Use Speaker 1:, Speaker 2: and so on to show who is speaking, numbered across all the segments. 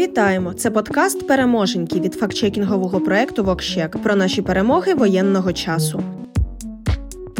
Speaker 1: Вітаємо! Це подкаст Переможеньки від фактчекінгового проекту Вокщек про наші перемоги воєнного часу.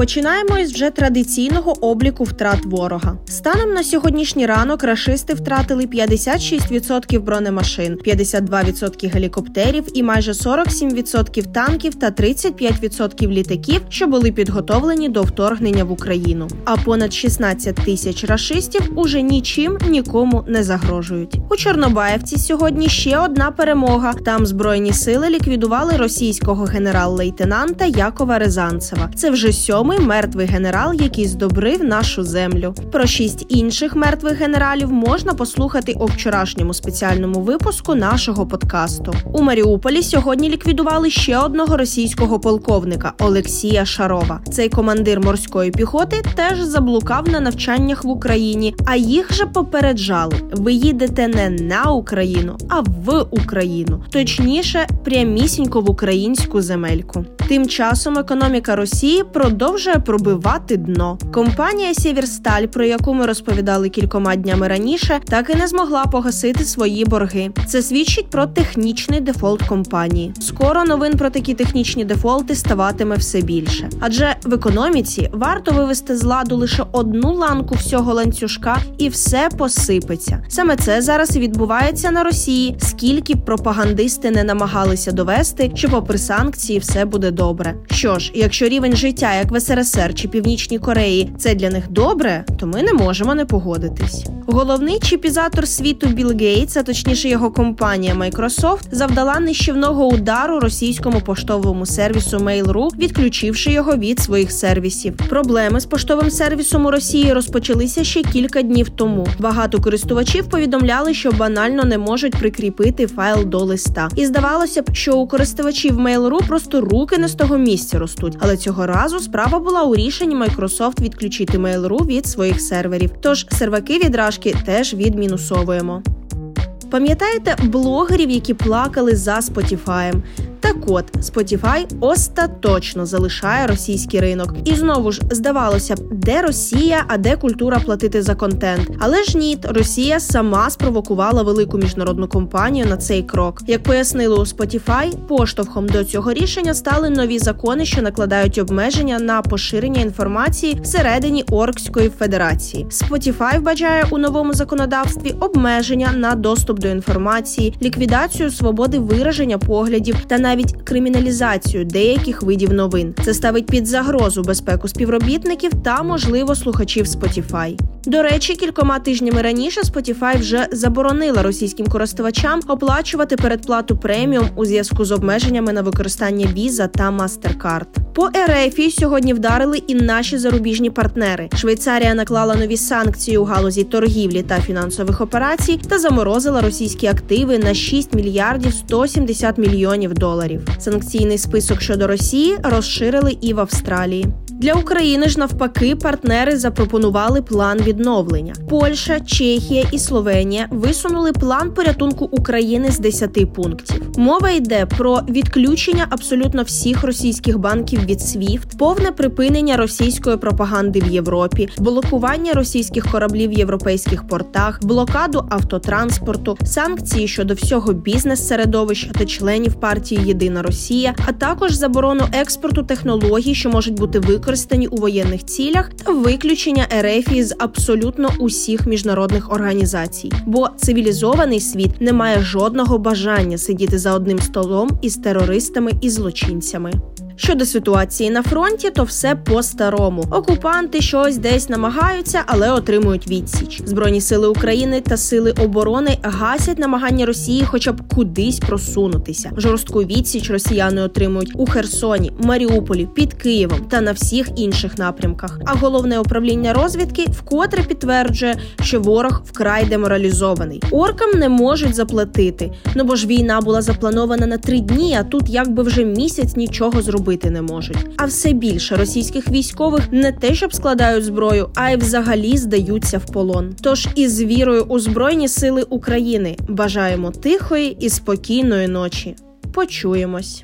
Speaker 1: Починаємо із вже традиційного обліку втрат ворога. Станом на сьогоднішній ранок рашисти втратили 56% бронемашин, 52% гелікоптерів і майже 47% танків та 35% літаків, що були підготовлені до вторгнення в Україну. А понад 16 тисяч рашистів уже нічим нікому не загрожують. У Чорнобаївці сьогодні ще одна перемога. Там збройні сили ліквідували російського генерал-лейтенанта Якова Рязанцева. Це вже сьомий сьомий мертвий генерал, який здобрив нашу землю. Про шість інших мертвих генералів можна послухати у вчорашньому спеціальному випуску нашого подкасту. У Маріуполі сьогодні ліквідували ще одного російського полковника Олексія Шарова. Цей командир морської піхоти теж заблукав на навчаннях в Україні, а їх же попереджали: ви їдете не на Україну, а в Україну, точніше, прямісінько в українську земельку. Тим часом економіка Росії продовжує пробивати дно. Компанія Сєвєрсталь, про яку ми розповідали кількома днями раніше, так і не змогла погасити свої борги. Це свідчить про технічний дефолт компанії. Скоро новин про такі технічні дефолти ставатиме все більше, адже в економіці варто вивести з ладу лише одну ланку всього ланцюжка, і все посипеться. Саме це зараз відбувається на Росії. Скільки б пропагандисти не намагалися довести, що, попри санкції, все буде добре. Що ж, якщо рівень життя, як СРСР чи Північній Кореї, це для них добре, то ми не можемо не погодитись. Головний чіпізатор світу Білл Гейтс, а точніше його компанія Microsoft, завдала нищівного удару російському поштовому сервісу Mail.ru, відключивши його від своїх сервісів. Проблеми з поштовим сервісом у Росії розпочалися ще кілька днів тому. Багато користувачів повідомляли, що банально не можуть прикріпити файл до листа. І здавалося б, що у користувачів Mail.ru просто руки не з того місця ростуть. Але цього разу справа була у рішенні Microsoft відключити Mail.ru від своїх серверів. Тож серваки відражки теж відмінусовуємо. Пам'ятаєте блогерів, які плакали за Spotify? Так от Spotify остаточно залишає російський ринок. І знову ж здавалося б, де Росія, а де культура платити за контент. Але ж ні, Росія сама спровокувала велику міжнародну компанію на цей крок. Як пояснили у Spotify, поштовхом до цього рішення стали нові закони, що накладають обмеження на поширення інформації всередині Оркської федерації. Spotify вбачає у новому законодавстві обмеження на доступ до інформації, ліквідацію свободи вираження поглядів та навіть навіть криміналізацію деяких видів новин. Це ставить під загрозу безпеку співробітників та, можливо, слухачів Spotify. До речі, кількома тижнями раніше Spotify вже заборонила російським користувачам оплачувати передплату преміум у зв'язку з обмеженнями на використання Visa та MasterCard. По РФ сьогодні вдарили і наші зарубіжні партнери. Швейцарія наклала нові санкції у галузі торгівлі та фінансових операцій та заморозила російські активи на 6 мільярдів 170 мільйонів доларів. Санкційний список щодо Росії розширили і в Австралії. Для України ж навпаки партнери запропонували план відновлення. Польща, Чехія і Словенія висунули план порятунку України з 10 пунктів. Мова йде про відключення абсолютно всіх російських банків від SWIFT, повне припинення російської пропаганди в Європі, блокування російських кораблів в європейських портах, блокаду автотранспорту, санкції щодо всього бізнес-середовища та членів партії Єдина Росія, а також заборону експорту технологій, що можуть бути використані у воєнних цілях, та виключення РФ з абсолютно усіх міжнародних організацій. Бо цивілізований світ не має жодного бажання сидіти за одним столом із терористами і злочинцями. Щодо ситуації на фронті, то все по-старому. Окупанти щось десь намагаються, але отримують відсіч. Збройні сили України та сили оборони гасять намагання Росії, хоча б кудись просунутися. Жорстку відсіч росіяни отримують у Херсоні, Маріуполі, під Києвом та на всіх інших напрямках. А головне управління розвідки вкотре підтверджує, що ворог вкрай деморалізований. Оркам не можуть заплатити. Ну бо ж війна була запланована на три дні, а тут якби вже місяць нічого зробити робити не можуть. А все більше російських військових не те, щоб складають зброю, а й взагалі здаються в полон. Тож із вірою у збройні сили України бажаємо тихої і спокійної ночі. Почуємось.